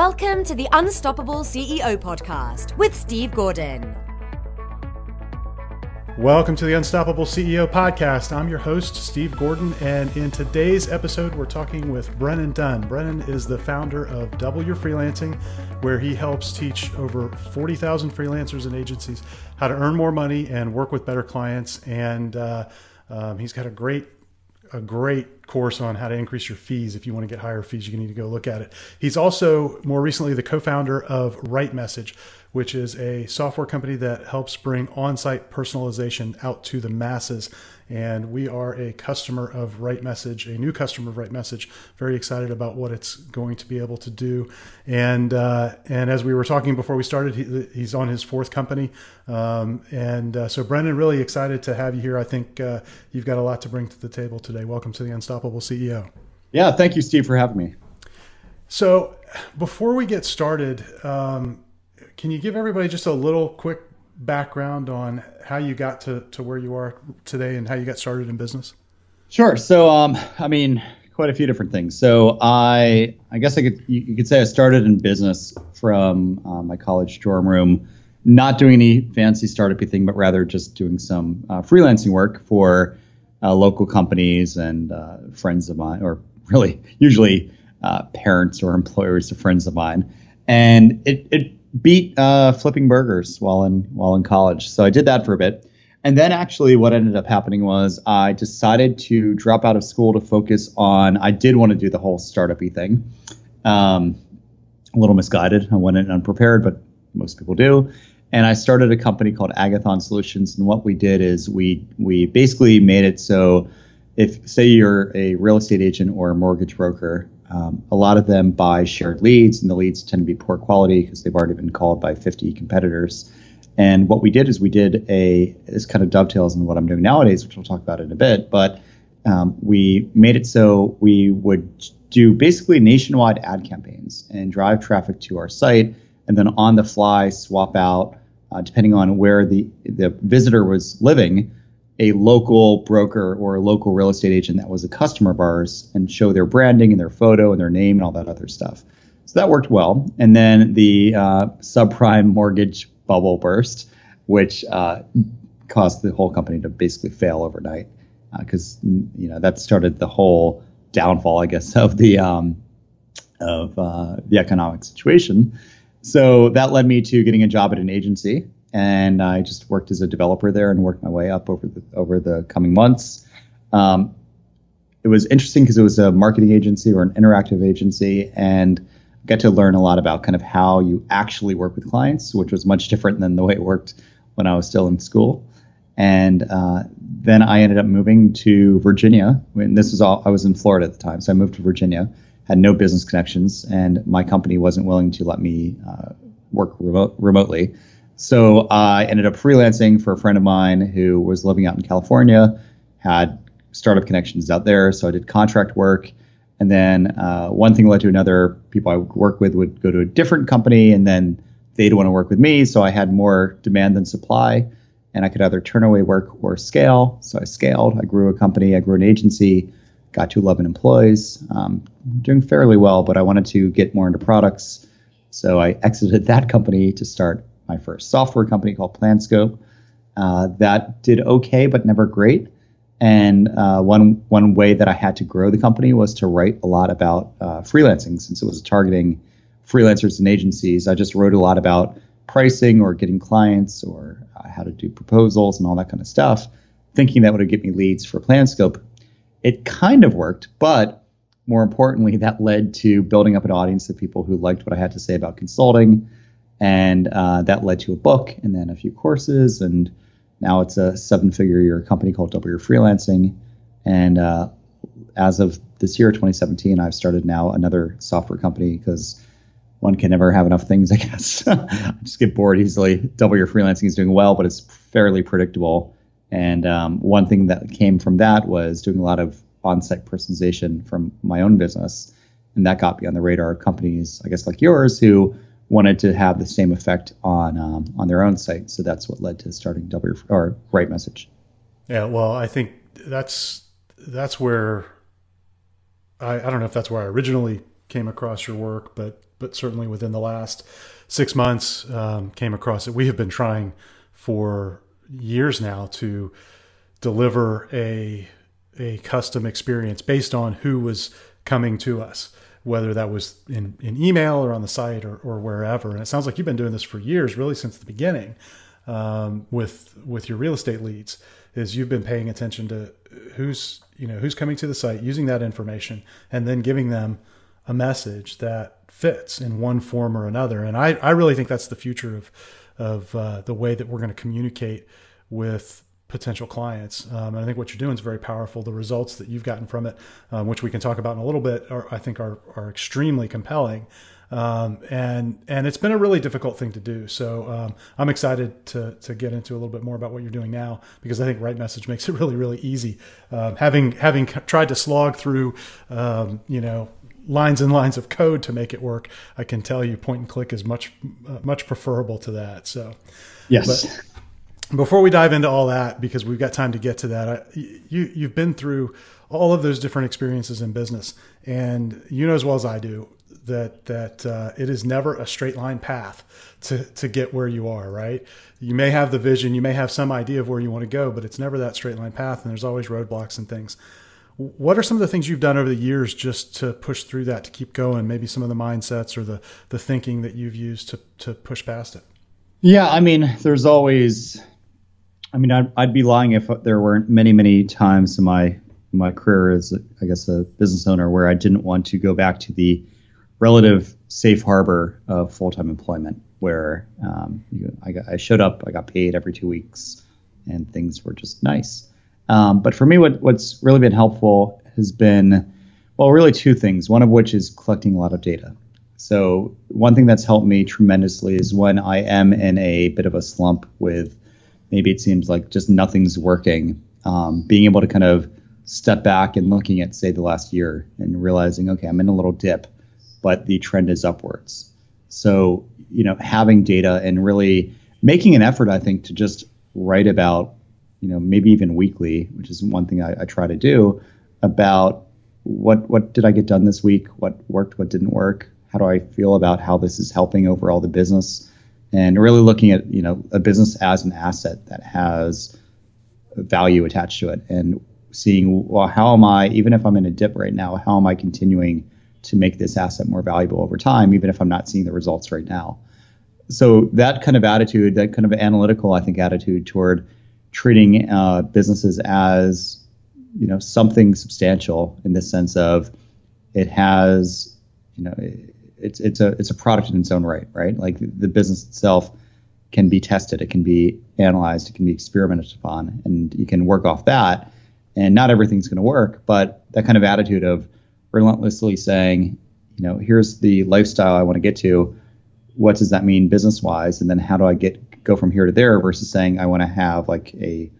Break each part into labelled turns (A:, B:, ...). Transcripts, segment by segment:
A: Welcome to the Unstoppable CEO podcast with Steve Gordon.
B: Welcome to the Unstoppable CEO podcast. I'm your host, Steve Gordon, and in today's episode, we're talking with Brennan Dunn. Brennan is the founder of Double Your Freelancing, where he helps teach over 40,000 freelancers and agencies how to earn more money and work with better clients. And uh, um, he's got a great a great course on how to increase your fees. If you want to get higher fees, you need to go look at it. He's also more recently the co-founder of Right Message, which is a software company that helps bring on-site personalization out to the masses and we are a customer of Right Message, a new customer of Right Message. Very excited about what it's going to be able to do. And uh, and as we were talking before we started, he, he's on his fourth company. Um, and uh, so, Brennan, really excited to have you here. I think uh, you've got a lot to bring to the table today. Welcome to the Unstoppable CEO.
C: Yeah, thank you, Steve, for having me.
B: So, before we get started, um, can you give everybody just a little quick background on how you got to, to where you are today and how you got started in business?
C: Sure. So, um, I mean, quite a few different things. So, I I guess I could you, could say I started in business from uh, my college dorm room, not doing any fancy startupy thing, but rather just doing some uh, freelancing work for uh, local companies and uh, friends of mine, or really usually uh, parents or employers of friends of mine. And it, it beat uh, flipping burgers while in while in college. So I did that for a bit. And then actually what ended up happening was I decided to drop out of school to focus on I did want to do the whole startupy thing. Um, a little misguided. I went in unprepared, but most people do. And I started a company called Agathon Solutions. And what we did is we we basically made it so if say you're a real estate agent or a mortgage broker um, a lot of them buy shared leads, and the leads tend to be poor quality because they've already been called by 50 competitors. And what we did is we did a this kind of dovetails in what I'm doing nowadays, which we'll talk about in a bit. But um, we made it so we would do basically nationwide ad campaigns and drive traffic to our site, and then on the fly swap out, uh, depending on where the the visitor was living, a local broker or a local real estate agent that was a customer of ours and show their branding and their photo and their name and all that other stuff. So that worked well. And then the uh, subprime mortgage bubble burst, which uh, caused the whole company to basically fail overnight because uh, you know that started the whole downfall, I guess, of the um, of uh, the economic situation. So that led me to getting a job at an agency and I just worked as a developer there and worked my way up over the over the coming months. Um, it was interesting because it was a marketing agency or an interactive agency, and got to learn a lot about kind of how you actually work with clients, which was much different than the way it worked when I was still in school. And uh, then I ended up moving to Virginia. When this was all, I was in Florida at the time, so I moved to Virginia. Had no business connections, and my company wasn't willing to let me uh, work remote, remotely. So I ended up freelancing for a friend of mine who was living out in California, had startup connections out there. So I did contract work. And then uh, one thing led to another. People I would work with would go to a different company, and then they'd want to work with me. So I had more demand than supply, and I could either turn away work or scale. So I scaled. I grew a company. I grew an agency. Got to 11 employees. Um, doing fairly well, but I wanted to get more into products. So I exited that company to start my first software company called PlanScope. Uh, that did okay, but never great. And uh, one one way that I had to grow the company was to write a lot about uh, freelancing, since it was targeting freelancers and agencies. I just wrote a lot about pricing or getting clients or uh, how to do proposals and all that kind of stuff, thinking that would get me leads for PlanScope. It kind of worked, but more importantly, that led to building up an audience of people who liked what I had to say about consulting and uh, that led to a book and then a few courses. And now it's a seven figure year company called double your freelancing. And uh, as of this year 2017 i've started now another software company because one can never have enough things i guess. I just get bored easily. Double your freelancing is doing well but it's fairly predictable. And um, one thing that came from that was doing a lot of on-site personalization from my own business. And that got me on the radar of companies i guess like yours who wanted to have the same effect on um, on their own site. So that's what led to starting W or Right Message.
B: Yeah, well, I think that's that's where I, I don't know if that's where I originally came across your work, but but certainly within the last six months, um, came across it. We have been trying for years now to deliver a a custom experience based on who was coming to us, whether that was in, in email or on the site or, or wherever. And it sounds like you've been doing this for years, really since the beginning, um, with with your real estate leads. Is you've been paying attention to who's you know who's coming to the site, using that information, and then giving them a message that fits in one form or another. And I, I really think that's the future of of uh, the way that we're going to communicate with potential clients. Um, and I think what you're doing is very powerful. The results that you've gotten from it, um, which we can talk about in a little bit, are, I think are are extremely compelling. Um, and and it's been a really difficult thing to do. So um, I'm excited to to get into a little bit more about what you're doing now because I think Right Message makes it really really easy. Um, having having tried to slog through, um, you know. Lines and lines of code to make it work. I can tell you, point and click is much, uh, much preferable to that. So,
C: yes.
B: But, before we dive into all that, because we've got time to get to that, I, you you've been through all of those different experiences in business, and you know as well as I do that that uh, it is never a straight line path to to get where you are. Right? You may have the vision, you may have some idea of where you want to go, but it's never that straight line path, and there's always roadblocks and things. What are some of the things you've done over the years just to push through that, to keep going? Maybe some of the mindsets or the the thinking that you've used to to push past it.
C: Yeah, I mean, there's always I mean, I'd, I'd be lying if there weren't many, many times in my my career as, I guess, a business owner where I didn't want to go back to the relative safe harbor of full time employment, where um, you, I, got, I showed up, I got paid every two weeks, and things were just nice. Um, but for me, what, what's really been helpful has been, well, really two things. One of which is collecting a lot of data. So one thing that's helped me tremendously is when I am in a bit of a slump with maybe it seems like just nothing's working. Um, being able to kind of step back and looking at, say, the last year and realizing, okay, I'm in a little dip, but the trend is upwards. So, you know, having data and really making an effort, I think, to just write about, you know, maybe even weekly, which is one thing I, I try to do, about what what did I get done this week, what worked, what didn't work, how do I feel about how this is helping overall the business and really looking at you know a business as an asset that has value attached to it and seeing well how am i even if i'm in a dip right now how am i continuing to make this asset more valuable over time even if i'm not seeing the results right now? So that kind of attitude that kind of analytical i think attitude toward treating uh, businesses as you know something substantial in the sense of it has you know it's it's a it's a product in its own right, right? Like the business itself can be tested, it can be analyzed, it can be experimented upon, and you can work off that. And not everything's going to work, but that kind of attitude of relentlessly saying, you know, here's the lifestyle I want to get to. What does that mean business wise? And then how do I get go from here to there versus saying I want to have like a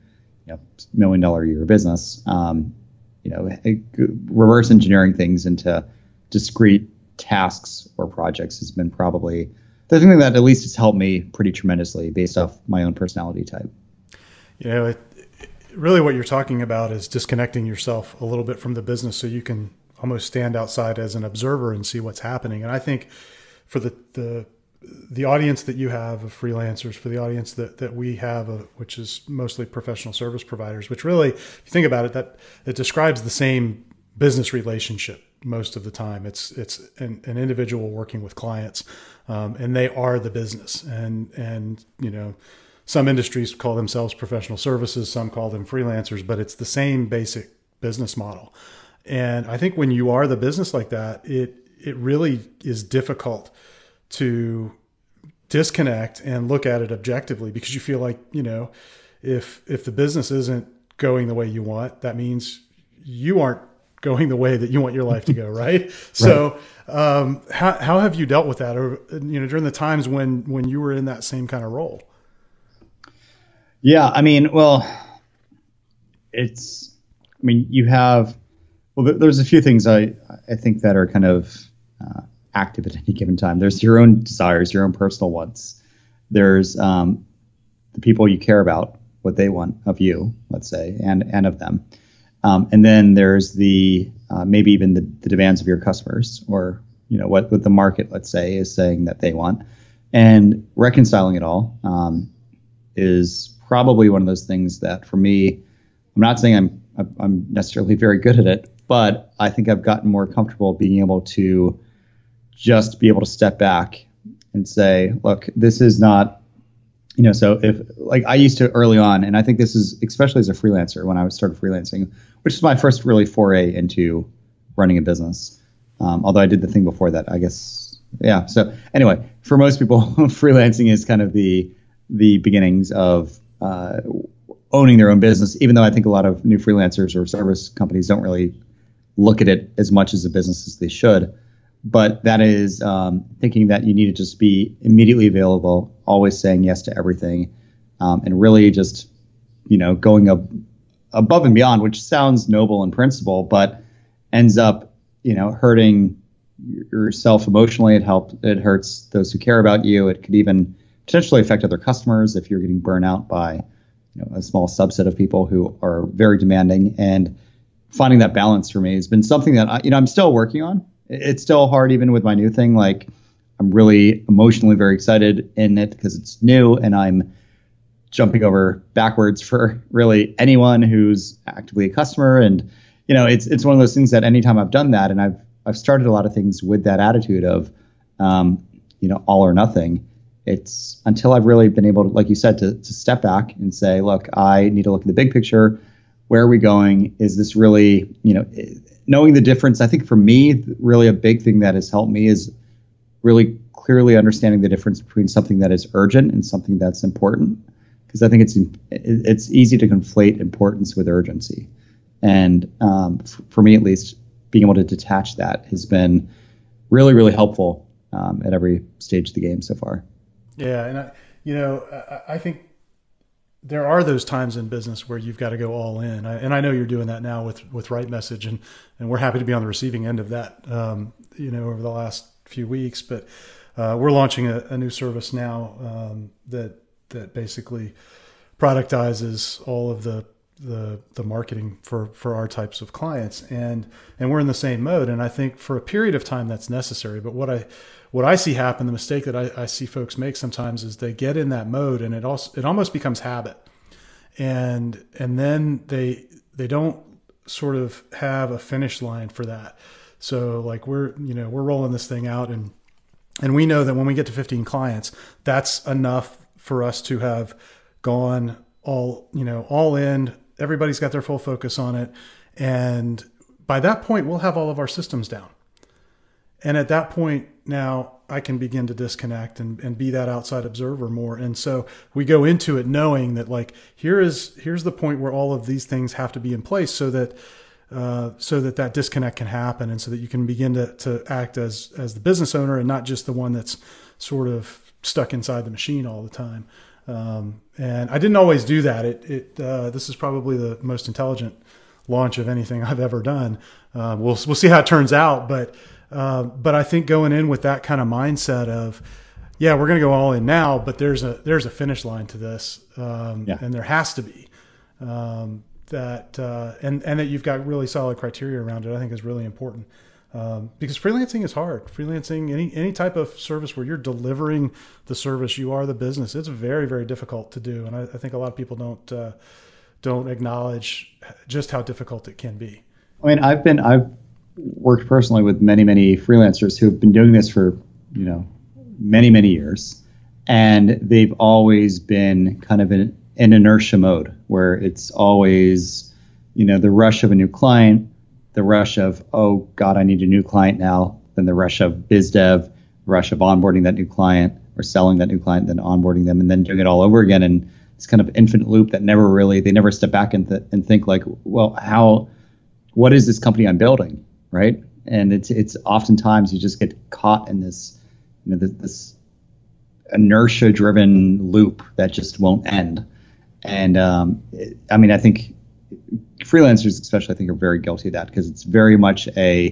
C: you know million dollar a year business. Um, you know, reverse engineering things into discrete tasks or projects has been probably the thing that at least has helped me pretty tremendously based off my own personality type.
B: You know, it, really what you're talking about is disconnecting yourself a little bit from the business so you can almost stand outside as an observer and see what's happening. And I think for the the the audience that you have of freelancers, for the audience that, that we have, of, which is mostly professional service providers, which really, if you think about it, that it describes the same business relationship most of the time. It's it's an, an individual working with clients, um, and they are the business. And and you know, some industries call themselves professional services, some call them freelancers, but it's the same basic business model. And I think when you are the business like that, it it really is difficult to disconnect and look at it objectively because you feel like you know if if the business isn't going the way you want, that means you aren't going the way that you want your life to go, right? So, um, how how have you dealt with that, or you know, during the times when when you were in that same kind of role?
C: Yeah, I mean, well, it's, I mean, you have, well, there's a few things I I think that are kind of uh, active at any given time. There's your own desires, your own personal wants. There's um, the people you care about, what they want of you, let's say, and and of them. Um, and then there's the uh, maybe even the, the, demands of your customers or you know what what the market let's say is saying that they want. And reconciling it all um, is probably one of those things that for me i'm not saying i'm i'm necessarily very good at it but i think i've gotten more comfortable being able to just be able to step back and say look this is not you know so if like i used to early on and i think this is especially as a freelancer when i started freelancing which is my first really foray into running a business. Um, although i did the thing before that i guess yeah. So anyway for most people freelancing is kind of the the beginnings of uh, owning their own business even though i think a lot of new freelancers or service companies don't really look at it as much as a business as they should but that is um, thinking that you need to just be immediately available, always saying yes to everything, um, and really just you know going up above and beyond, which sounds noble in principle, but ends up you know hurting yourself emotionally. It helps. It hurts those who care about you. It could even potentially affect other customers if you're getting burned out by you know a small subset of people who are very demanding and finding that balance for me has been something that I, you know I'm still working on it's still hard even with my new thing. Like I'm really emotionally very excited in it because it's new and I'm jumping over backwards for really anyone who's actively a customer. And you know, it's it's one of those things that anytime I've done that, and I've I've started a lot of things with that attitude of, um, you know, all or nothing. It's until I've really been able to, like you said, to, to step back and say, look, I need to look at the big picture. Where are we going? Is this really, you know, knowing the difference, I think for me, really a big thing that has helped me is really clearly understanding the difference between something that is urgent and something that's important. Because I think it's it's easy to conflate importance with urgency, and um, f- for me at least, being able to detach that has been really really helpful um, at every stage of the game so far.
B: Yeah, and I, you know, I, I think there are those times in business where you've got to go all in, I, and I know you're doing that now with with Right Message, and and we're happy to be on the receiving end of that. Um, you know, over the last few weeks, but uh, we're launching a, a, new service now um, that that basically productizes all of the the the marketing for for our types of clients, and and we're in the same mode. And I think for a period of time that's necessary. But what I what I see happen, the mistake that I, I, see folks make sometimes is they get in that mode and it also it almost becomes habit, and and then they they don't sort of have a finish line for that. So like we're you know we're rolling this thing out and and we know that when we get to 15 clients, that's enough for us to have gone all you know all in. Everybody's got their full focus on it, and by that point we'll have all of our systems down and at that point, now I can begin to disconnect and, and be that outside observer more. And so we go into it knowing that like here is here's the point where all of these things have to be in place so that uh, so that that disconnect can happen and so that you can begin to, to act as as the business owner and not just the one that's sort of stuck inside the machine all the time. Um, and I didn't always do that. It, it uh, this is probably the most intelligent launch of anything I've ever done. Uh, we'll we'll see how it turns out, but uh, but I think going in with that kind of mindset of, yeah, we're going to go all in now, but there's a there's a finish line to this, um, yeah. and there has to be um, that, uh, and and that you've got really solid criteria around it. I think is really important. Um, because freelancing is hard. Freelancing, any any type of service where you're delivering the service, you are the business. It's very very difficult to do, and I, I think a lot of people don't uh, don't acknowledge just how difficult it can be.
C: I mean, I've been I've worked personally with many, many freelancers who have been doing this for, you know, many, many years. And they've always been kind of in an inertia mode where it's always, you know, the rush of a new client, the rush of, oh God, I need a new client now, then the rush of biz dev, rush of onboarding that new client or selling that new client, then onboarding them and then doing it all over again. And it's kind of infinite loop that never really, they never step back and, th- and think like, well, how, what is this company I'm building? right? And it's it's oftentimes you just get caught in this, you know, this, this inertia-driven loop that just won't end. And um, it, I mean, I think freelancers, especially, I think, are very guilty of that because it's very much a,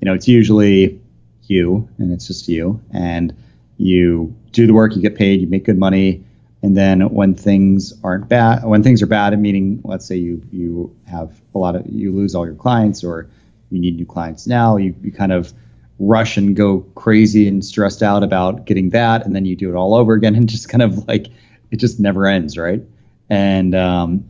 C: you know, it's usually you and it's just you, and you do the work, you get paid, you make good money, and then when things aren't bad, when things are bad, meaning let's say you you have a lot of you lose all your clients or you need new clients now. You, you kind of rush and go crazy and stressed out about getting that, and then you do it all over again, and just kind of like it just never ends, right? And um,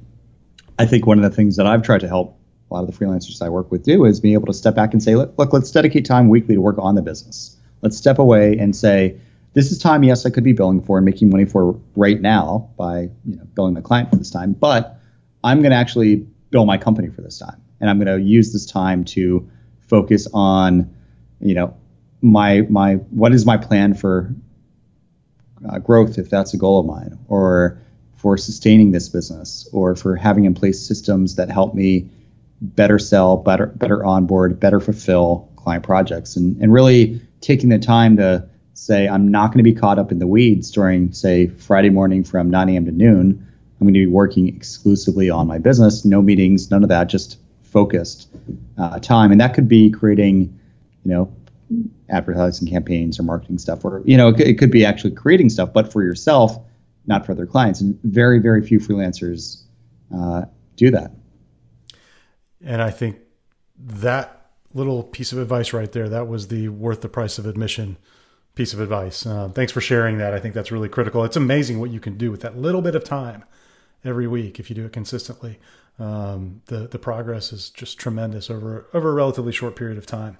C: I think one of the things that I've tried to help a lot of the freelancers I work with do is being able to step back and say, look, look, let's dedicate time weekly to work on the business. Let's step away and say, this is time, yes, I could be billing for and making money for right now by you know billing the client for this time, but I'm going to actually bill my company for this time, and I'm going to use this time to focus on, you know, my my what is my plan for uh, growth if that's a goal of mine, or for sustaining this business, or for having in place systems that help me better sell, better better onboard, better fulfill client projects, and and really taking the time to say I'm not going to be caught up in the weeds during say Friday morning from 9 a.m. to noon. I'm going to be working exclusively on my business, no meetings, none of that, just focused uh, time, and that could be creating, you know, advertising campaigns or marketing stuff, or you know, it, it could be actually creating stuff, but for yourself, not for other clients. And very, very few freelancers uh, do that.
B: And I think that little piece of advice right there, that was the worth the price of admission piece of advice. Uh, thanks for sharing that. I think that's really critical. It's amazing what you can do with that little bit of time every week if you do it consistently. Um, the the progress is just tremendous over over a relatively short period of time.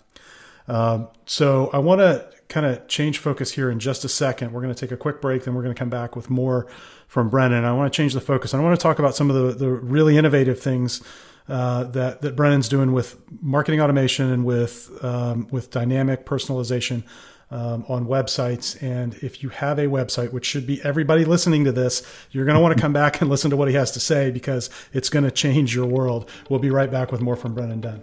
B: Um, so I want to kind of change focus here in just a second. We're going to take a quick break, then we're going to come back with more from Brennan. I want to change the focus. I want to talk about some of the the really innovative things uh, that that Brennan's doing with marketing automation and with um, with dynamic personalization um, on websites. And if you have a website, which should be everybody listening to this, you're going to want to come back and listen to what he has to say because it's going to change your world. We'll be right back with more from Brennan Dunn.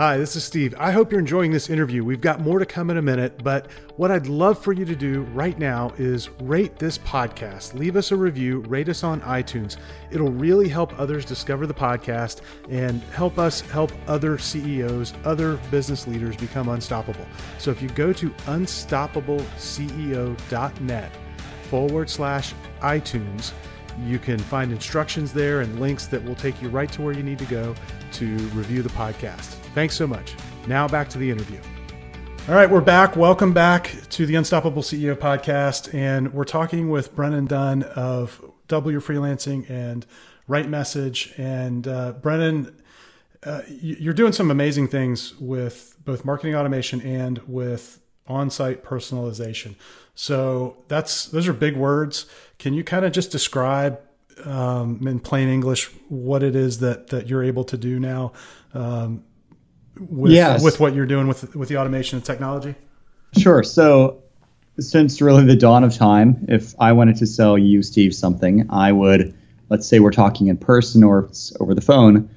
B: Hi, this is Steve. I hope you're enjoying this interview. We've got more to come in a minute, but what I'd love for you to do right now is rate this podcast. Leave us a review, rate us on iTunes. It'll really help others discover the podcast and help us help other CEOs, other business leaders become unstoppable. So if you go to unstoppableceo.net forward slash iTunes, you can find instructions there and links that will take you right to where you need to go to review the podcast. Thanks so much. Now back to the interview. All right, we're back. Welcome back to the Unstoppable CEO podcast. And we're talking with Brennan Dunn of Double Your Freelancing and Right Message. And uh, Brennan, uh, you're doing some amazing things with both marketing automation and with on-site personalization. So that's those are big words. Can you kind of just describe um, in plain English what it is that that you're able to do now um, with yes. with what you're doing with with the automation and technology?
C: Sure. So since really the dawn of time, if I wanted to sell you, Steve, something, I would, let's say we're talking in person or it's over the phone,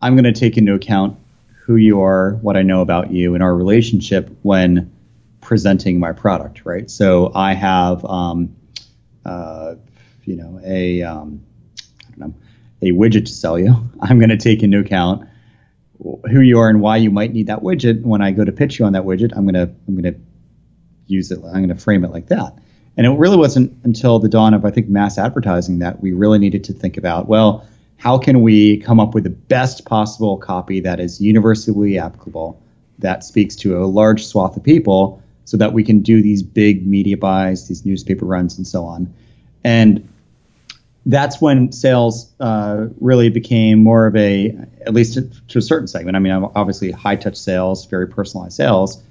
C: I'm going to take into account who you are, what I know about you, and our relationship when presenting my product, right? So I have, um, uh, you know, a, um, I don't know, a widget to sell you. I'm going to take into account who you are and why you might need that widget. When I go to pitch you on that widget, I'm gonna I'm gonna use it. I'm gonna frame it like that. And it really wasn't until the dawn of I think mass advertising that we really needed to think about well, how can we come up with the best possible copy that is universally applicable, that speaks to a large swath of people, so that we can do these big media buys, these newspaper runs, and so on. And that's when sales uh, really became more of a, at least to, a certain segment. I mean, obviously, high touch sales, very personalized sales,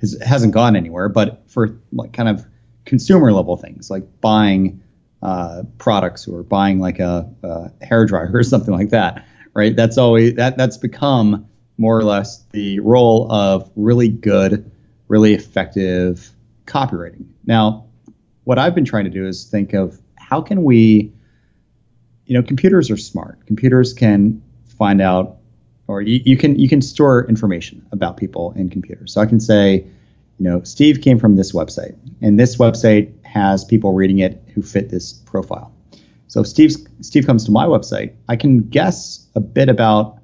C: has, hasn't gone anywhere. But for like kind of consumer level things like buying uh, products or buying like a, a hair dryer or something like that, right? That's always that that's become more or less the role of really good, really effective copywriting. Now, what I've been trying to do is think of how can we you know, computers are smart. Computers can find out, or you, you can you can store information about people in computers. So I can say, you know, Steve came from this website, and this website has people reading it who fit this profile. So if Steve Steve comes to my website, I can guess a bit about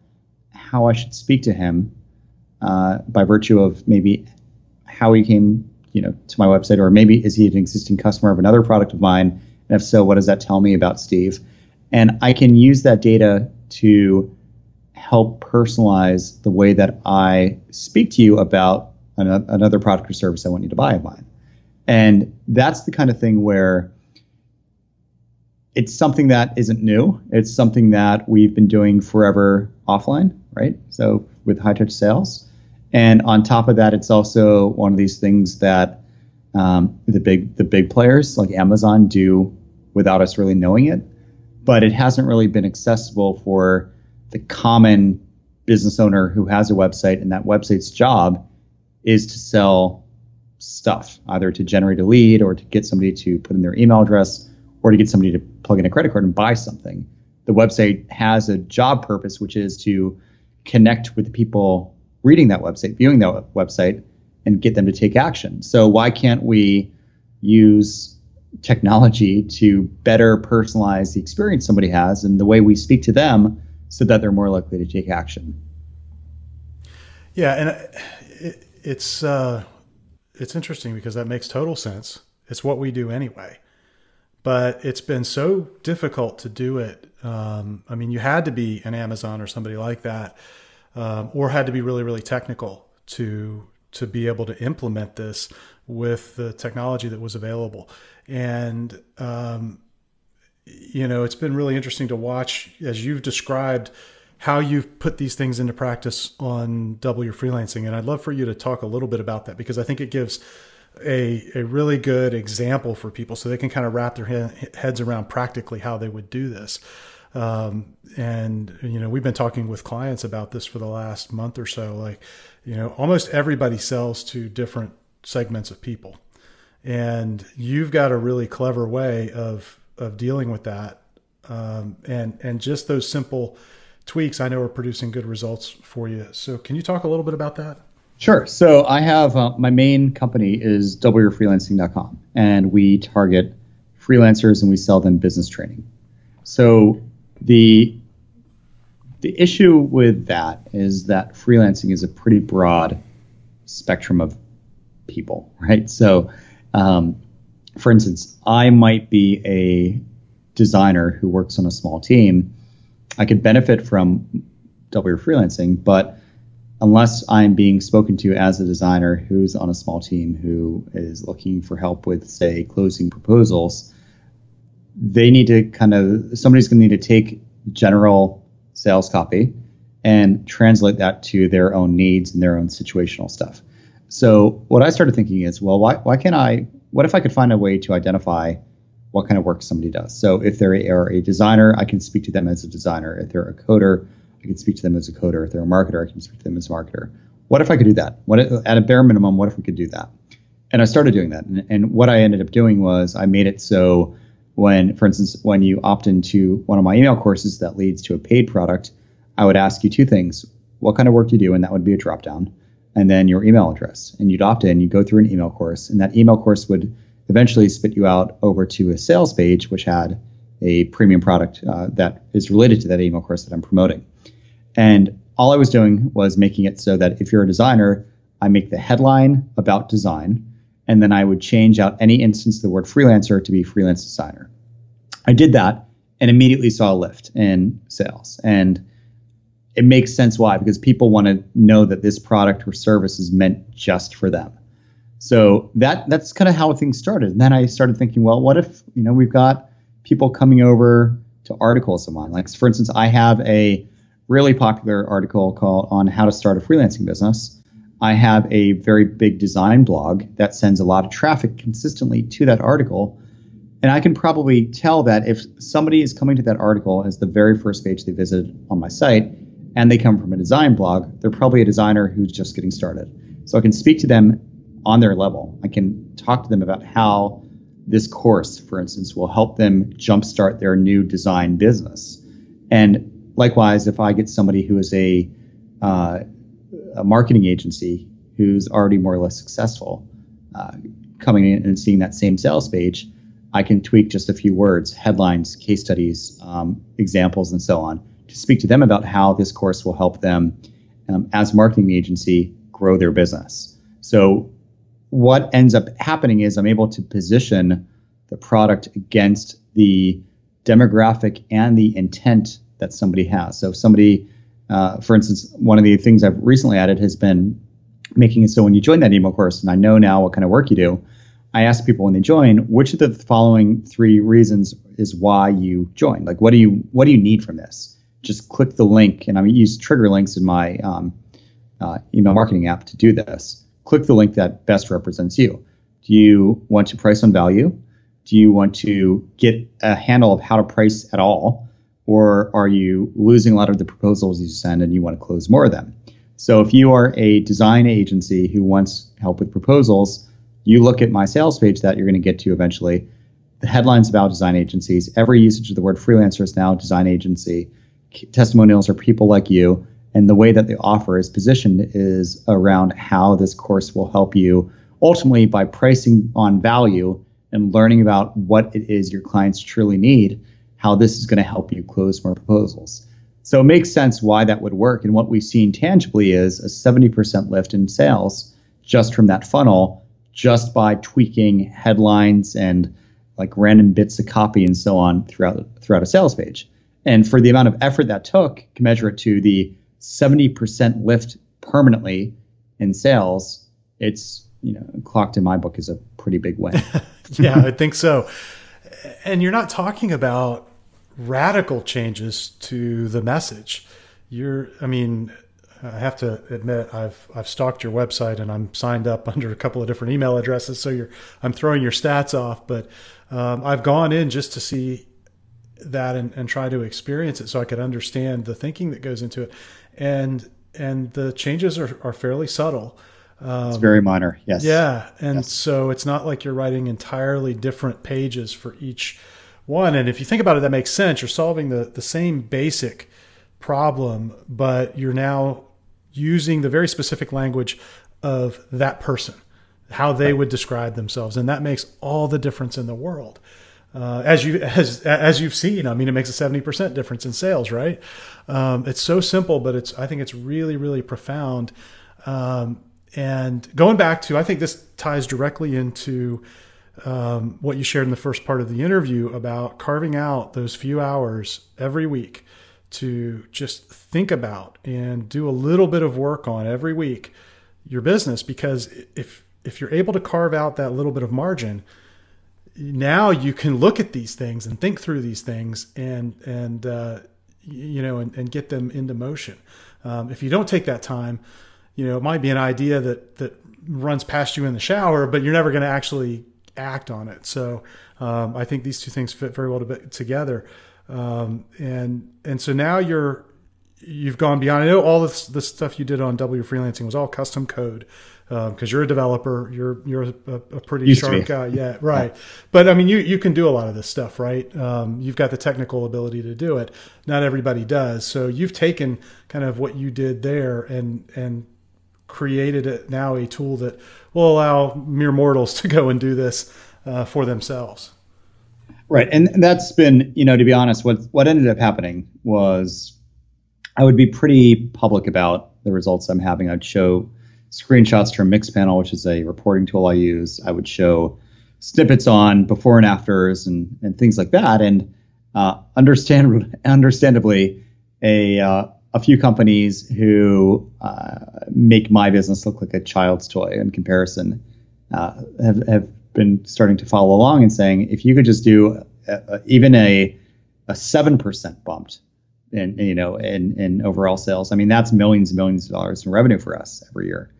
C: how I should speak to him uh, by virtue of maybe how he came, you know, to my website, or maybe is he an existing customer of another product of mine? And if so, what does that tell me about Steve? And I can use that data to help personalize the way that I speak to you about another product or service I want you to buy of mine. And that's the kind of thing where it's something that isn't new. It's something that we've been doing forever offline, right? So with high touch sales. And on top of that, it's also one of these things that um, the big the big players like Amazon do without us really knowing it. But it hasn't really been accessible for the common business owner who has a website, and that website's job is to sell stuff, either to generate a lead or to get somebody to put in their email address or to get somebody to plug in a credit card and buy something. The website has a job purpose, which is to connect with the people reading that website, viewing that website, and get them to take action. So why can't we use technology to better personalize the experience somebody has and the way we speak to them so that they're more likely to take action?
B: Yeah, and it, it's uh, it's interesting because that makes total sense. It's what we do anyway, but it's been so difficult to do it. Um, I mean, you had to be an Amazon or somebody like that, um, or had to be really, really technical to to be able to implement this with the technology that was available. And um, you know, it's been really interesting to watch as you've described how you've put these things into practice on double your freelancing. And I'd love for you to talk a little bit about that because I think it gives a, a really good example for people so they can kind of wrap their he- heads around practically how they would do this. Um, and you know, we've been talking with clients about this for the last month or so. Like, you know, almost everybody sells to different segments of people, and you've got a really clever way of of dealing with that. Um, and and just those simple tweaks I know are producing good results for you. So can you talk a little bit about that?
C: Sure. So I have uh, my main company is doubleyourfreelancing.com, and we target freelancers and we sell them business training. So the the issue with that is that freelancing is a pretty broad spectrum of people, right? So, um, for instance, I might be a designer who works on a small team I could benefit from double your freelancing, but unless I'm being spoken to as a designer who's on a small team who is looking for help with, say, closing proposals, they need to kind of somebody's going to need to take general sales copy and translate that to their own needs and their own situational stuff. So what I started thinking is, well, why why can't I? What if I could find a way to identify what kind of work somebody does. So if they are a designer, I can speak to them as a designer. If they're a coder, I can speak to them as a coder. If they're a marketer, I can speak to them as a marketer. What if I could do that? What at a bare minimum, what if we could do that? And I started doing that. And, and what I ended up doing was I made it so when, for instance, when you opt into one of my email courses that leads to a paid product, I would ask you two things: what kind of work do you do, and that would be a drop down, and then your email address. And you'd opt in, you go through an email course, and that email course would eventually spit you out over to a sales page, which had a premium product uh, that is related to that email course that I'm promoting. And all I was doing was making it so that if you're a designer, I make the headline about design, and then I would change out any instance of the word freelancer to be freelance designer. I did that and immediately saw a lift in sales. And it makes sense why, because people want to know that this product or service is meant just for them. So that that's kind of how things started. And then I started thinking, well, what if you know we've got people coming over to articles of mine? Like for instance, I have a really popular article called on how to start a freelancing business. I have a very big design blog that sends a lot of traffic consistently to that article. And I can probably tell that if somebody is coming to that article as the very first page they visited on my site and they come from a design blog, they're probably a designer who's just getting started. So I can speak to them on their level. I can talk to them about how this course, for instance, will help them jumpstart their new design business. And likewise, if I get somebody who is a uh, a marketing agency who's already more or less successful, uh, coming in and seeing that same sales page, I can tweak just a few words, headlines, case studies, um, examples, and so on to speak to them about how this course will help them um, as marketing agency grow their business. So what ends up happening is I'm able to position the product against the demographic and the intent that somebody has. So if somebody, uh, for instance, one of the things I've recently added has been making it so when you join that email course, and I know now what kind of work you do, I ask people when they join, which of the following three reasons is why you join? Like, what do you what do you need from this? Just click the link, and I use trigger links in my um, uh, email marketing app to do this. Click the link that best represents you. Do you want to price on value? Do you want to get a handle of how to price at all? Or are you losing a lot of the proposals you send and you want to close more of them? So if you are a design agency who wants help with proposals, you look at my sales page that you're going to get to eventually. The headlines about design agencies, every usage of the word freelancer is now design agency. Testimonials are people like you. And the way that the offer is positioned is around how this course will help you ultimately by pricing on value and learning about what it is your clients truly need, how this is going to help you close more proposals. So it makes sense why that would work. And what we've seen tangibly is a 70% lift in sales just from that funnel, just by tweaking headlines and like random bits of copy and so on throughout throughout a sales page. And for the amount of effort that took, measure it to the 70% lift permanently in sales, it's you know clocked in my book as a pretty big win.
B: yeah, I think so. And you're not talking about radical changes to the message. You're, I mean, I have to admit, I've I've stalked your website and I'm signed up under a couple of different email addresses, so you're I'm throwing your stats off. But um, I've gone in just to see that and, and try to experience it, so I could understand the thinking that goes into it, and and the changes are, are fairly subtle.
C: Um, it's very minor, yes.
B: Yeah, and yes. so it's not like you're writing entirely different pages for each one. And if you think about it, that makes sense. You're solving the the same basic problem, but you're now using the very specific language of that person, how they would describe themselves, and that makes all the difference in the world. Uh, as you as as you've seen, I mean, it makes a seventy percent difference in sales, right? Um, it's so simple, but it's I think it's really really profound. Um, and going back to, I think this ties directly into um, what you shared in the first part of the interview about carving out those few hours every week to just think about and do a little bit of work on every week your business because if if you're able to carve out that little bit of margin now you can look at these things and think through these things and and uh, you know and, and, get them into motion. Um, if you don't take that time you know, it might be an idea that that runs past you in the shower, but you're never going to actually act on it. So um, I think these two things fit very well to, together. Um, and and so now you're you've gone beyond. I know all this the stuff you did on W Freelancing was all custom code because um, you're a developer. You're you're a, a pretty Used sharp guy. Yeah, right. Yeah. But I mean, you you can do a lot of this stuff, right? Um, you've got the technical ability to do it. Not everybody does. So you've taken kind of what you did there and and created it now a tool that will allow mere mortals to go and do this uh, for themselves.
C: Right, and that's been, you know, to be honest, what what ended up happening was I would be pretty public about the results I'm having. I'd show screenshots from Mixpanel, which is a reporting tool I use. I would show snippets on before and afters and and things like that. And uh, understand, understandably, a uh, a few companies who uh, make my business look like a child's toy in comparison uh, have, have been starting to follow along and saying if you could just do a, a, even a a seven percent bumped in you know in in overall sales, I mean that's millions and millions of dollars in revenue for us every year.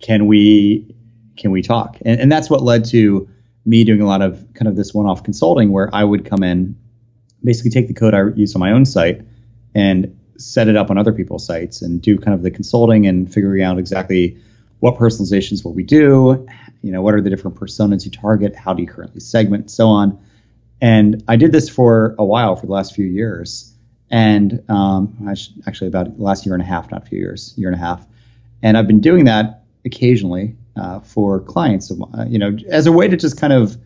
C: Can we can we talk? And, and that's what led to me doing a lot of kind of this one-off consulting where I would come in, basically take the code I use on my own site and set it up on other people's sites and do kind of the consulting and figuring out exactly what personalizations will we do, you know, what are the different personas you target, how do you currently segment, so on. And I did this for a while for the last few years, and um, actually about last year and a half, not a few years, year and a half. And I've been doing that occasionally uh, for clients, uh, you know, as a way to just kind of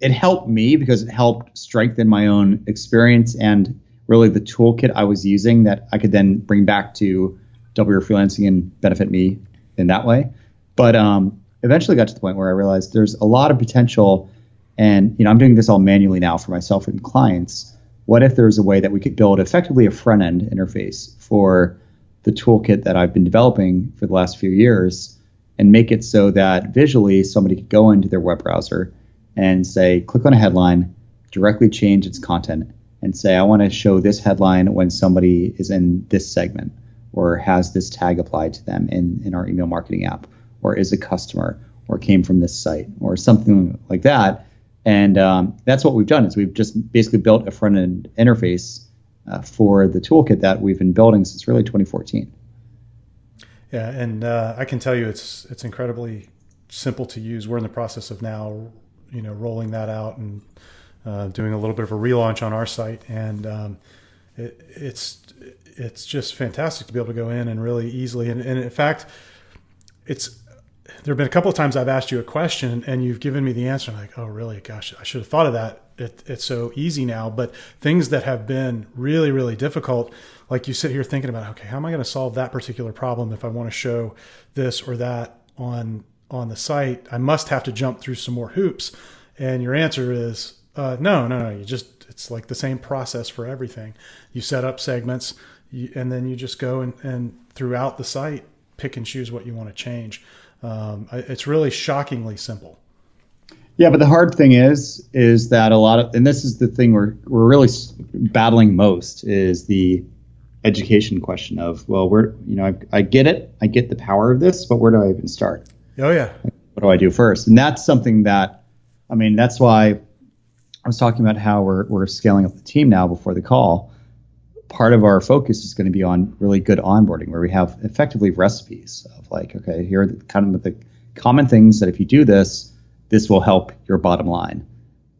C: it helped me because it helped strengthen my own experience and really the toolkit I was using that I could then bring back to W freelancing and benefit me in that way. But um, eventually got to the point where I realized there's a lot of potential, and you know I'm doing this all manually now for myself and clients. What if there's a way that we could build effectively a front end interface for the toolkit that I've been developing for the last few years and make it so that visually somebody could go into their web browser and say, click on a headline, directly change its content, and say, I want to show this headline when somebody is in this segment or has this tag applied to them in, in our email marketing app or is a customer or came from this site or something like that. And um, that's what we've done is we've just basically built a front end interface uh, for the toolkit that we've been building since really 2014.
B: Yeah, and uh, I can tell you it's it's incredibly simple to use. We're in the process of now, you know, rolling that out and uh, doing a little bit of a relaunch on our site, and um, it, it's it's just fantastic to be able to go in and really easily. And, and in fact, it's there have been a couple of times I've asked you a question and you've given me the answer. I'm like, oh, really? Gosh, I should have thought of that. It, it's so easy now. But things that have been really, really difficult, like you sit here thinking about, okay, how am I going to solve that particular problem if I want to show this or that on on the site? I must have to jump through some more hoops. And your answer is uh, no, no, no. You just it's like the same process for everything. You set up segments, you, and then you just go and, and throughout the site pick and choose what you want to change. Um, it's really shockingly simple.
C: Yeah, but the hard thing is, is that a lot of, and this is the thing we're we're really battling most is the education question of, well, where you know, I, I get it, I get the power of this, but where do I even start?
B: Oh yeah,
C: what do I do first? And that's something that, I mean, that's why I was talking about how we're we're scaling up the team now before the call. Part of our focus is going to be on really good onboarding, where we have effectively recipes of like, okay, here are the, kind of the common things that if you do this this will help your bottom line.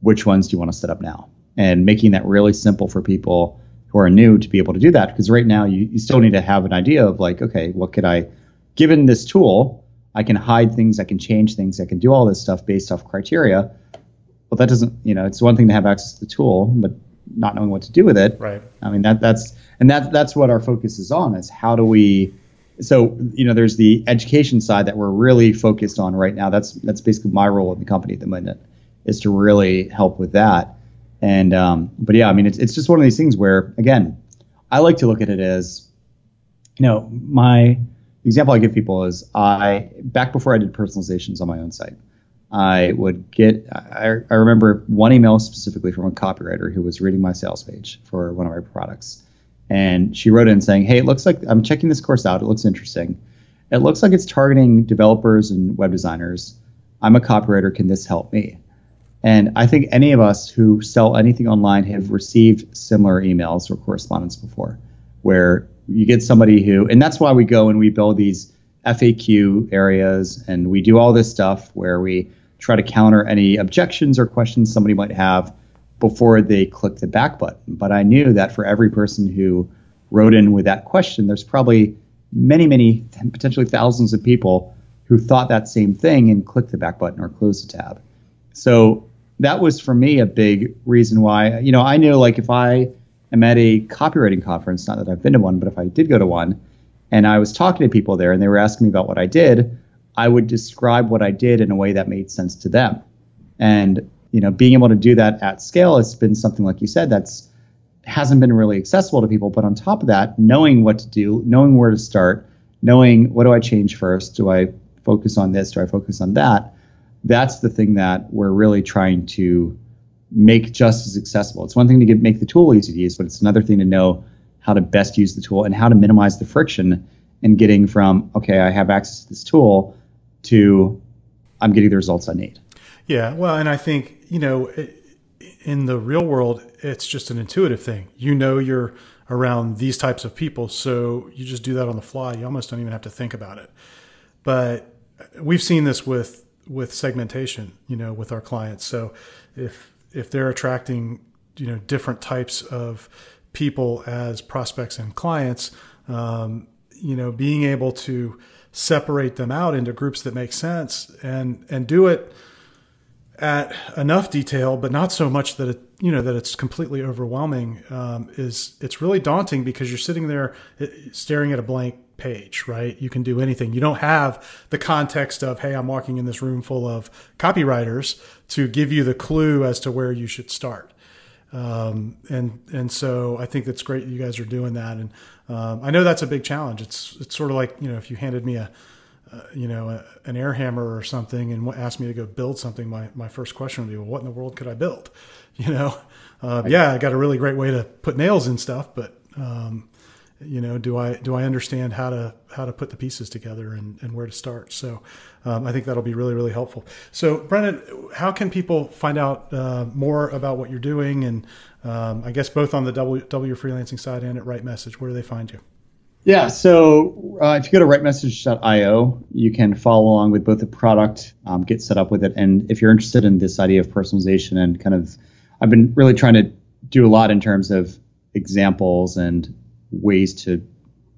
C: Which ones do you want to set up now? And making that really simple for people who are new to be able to do that. Because right now you, you still need to have an idea of like, okay, what could I, given this tool, I can hide things, I can change things, I can do all this stuff based off criteria. Well, that doesn't, you know, it's one thing to have access to the tool, but not knowing what to do with it.
B: Right.
C: I mean, that that's, and that that's what our focus is on is how do we, so you know there's the education side that we're really focused on right now that's that's basically my role in the company at the moment is to really help with that and um, but yeah i mean it's, it's just one of these things where again i like to look at it as you know my example i give people is i back before i did personalizations on my own site i would get I, I remember one email specifically from a copywriter who was reading my sales page for one of my products and she wrote in saying, "Hey, it looks like I'm checking this course out. It looks interesting. It looks like it's targeting developers and web designers. I'm a copywriter. Can this help me?" And I think any of us who sell anything online have received similar emails or correspondence before, where you get somebody who, and that's why we go and we build these FAQ areas and we do all this stuff where we try to counter any objections or questions somebody might have before they click the back button. But I knew that for every person who wrote in with that question, there's probably many, many, potentially thousands of people who thought that same thing and clicked the back button or closed the tab. So that was for me a big reason why, you know, I knew like if I am at a copywriting conference, not that I've been to one, but if I did go to one and I was talking to people there and they were asking me about what I did, I would describe what I did in a way that made sense to them. And you know, being able to do that at scale has been something like you said that's hasn't been really accessible to people. But on top of that, knowing what to do, knowing where to start, knowing what do I change first? Do I focus on this? Do I focus on that? That's the thing that we're really trying to make just as accessible. It's one thing to get, make the tool easy to use, but it's another thing to know how to best use the tool and how to minimize the friction in getting from okay, I have access to this tool to I'm getting the results I need.
B: Yeah, well, and I think you know, in the real world, it's just an intuitive thing. You know, you're around these types of people, so you just do that on the fly. You almost don't even have to think about it. But we've seen this with with segmentation, you know, with our clients. So if if they're attracting, you know, different types of people as prospects and clients, um, you know, being able to separate them out into groups that make sense and and do it at enough detail, but not so much that it, you know that it's completely overwhelming. Um, is it's really daunting because you're sitting there uh, staring at a blank page, right? You can do anything. You don't have the context of, hey, I'm walking in this room full of copywriters to give you the clue as to where you should start. Um, and and so I think that's great. You guys are doing that, and um, I know that's a big challenge. It's it's sort of like you know if you handed me a uh, you know a, an air hammer or something and asked me to go build something, my my first question would be, well, what in the world could I build? You know, uh, yeah, I got a really great way to put nails in stuff, but um, you know do i do i understand how to how to put the pieces together and, and where to start? So um, i think that'll be really really helpful. So brennan how can people find out uh, more about what you're doing and um, i guess both on the w, w freelancing side and at right message where do they find you?
C: Yeah, so uh, if you go to rightmessage.io, you can follow along with both the product, um, get set up with it, and if you're interested in this idea of personalization and kind of, I've been really trying to do a lot in terms of examples and ways to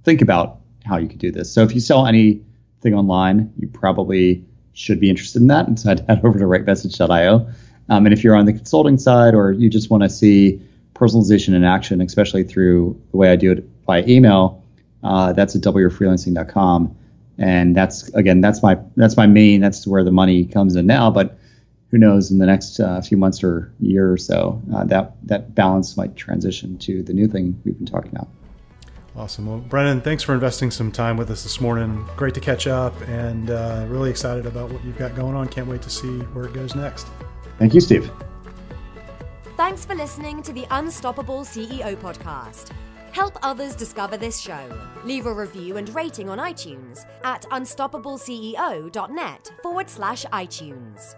C: think about how you could do this. So if you sell anything online, you probably should be interested in that. And so I'd head over to rightmessage.io. Um, and if you're on the consulting side or you just want to see personalization in action, especially through the way I do it by email, uh, that's at doubleyourfreelancing.com. And that's again, that's my that's my main. That's where the money comes in now. But who knows in the next uh, few months or year or so, uh, that that balance might transition to the new thing we've been talking about.
B: Awesome. Well, Brennan, thanks for investing some time with us this morning. Great to catch up and uh, really excited about what you've got going on. Can't wait to see where it goes next.
C: Thank you, Steve.
A: Thanks for listening to the Unstoppable CEO podcast. Help others discover this show. Leave a review and rating on iTunes at unstoppableceo.net forward slash iTunes.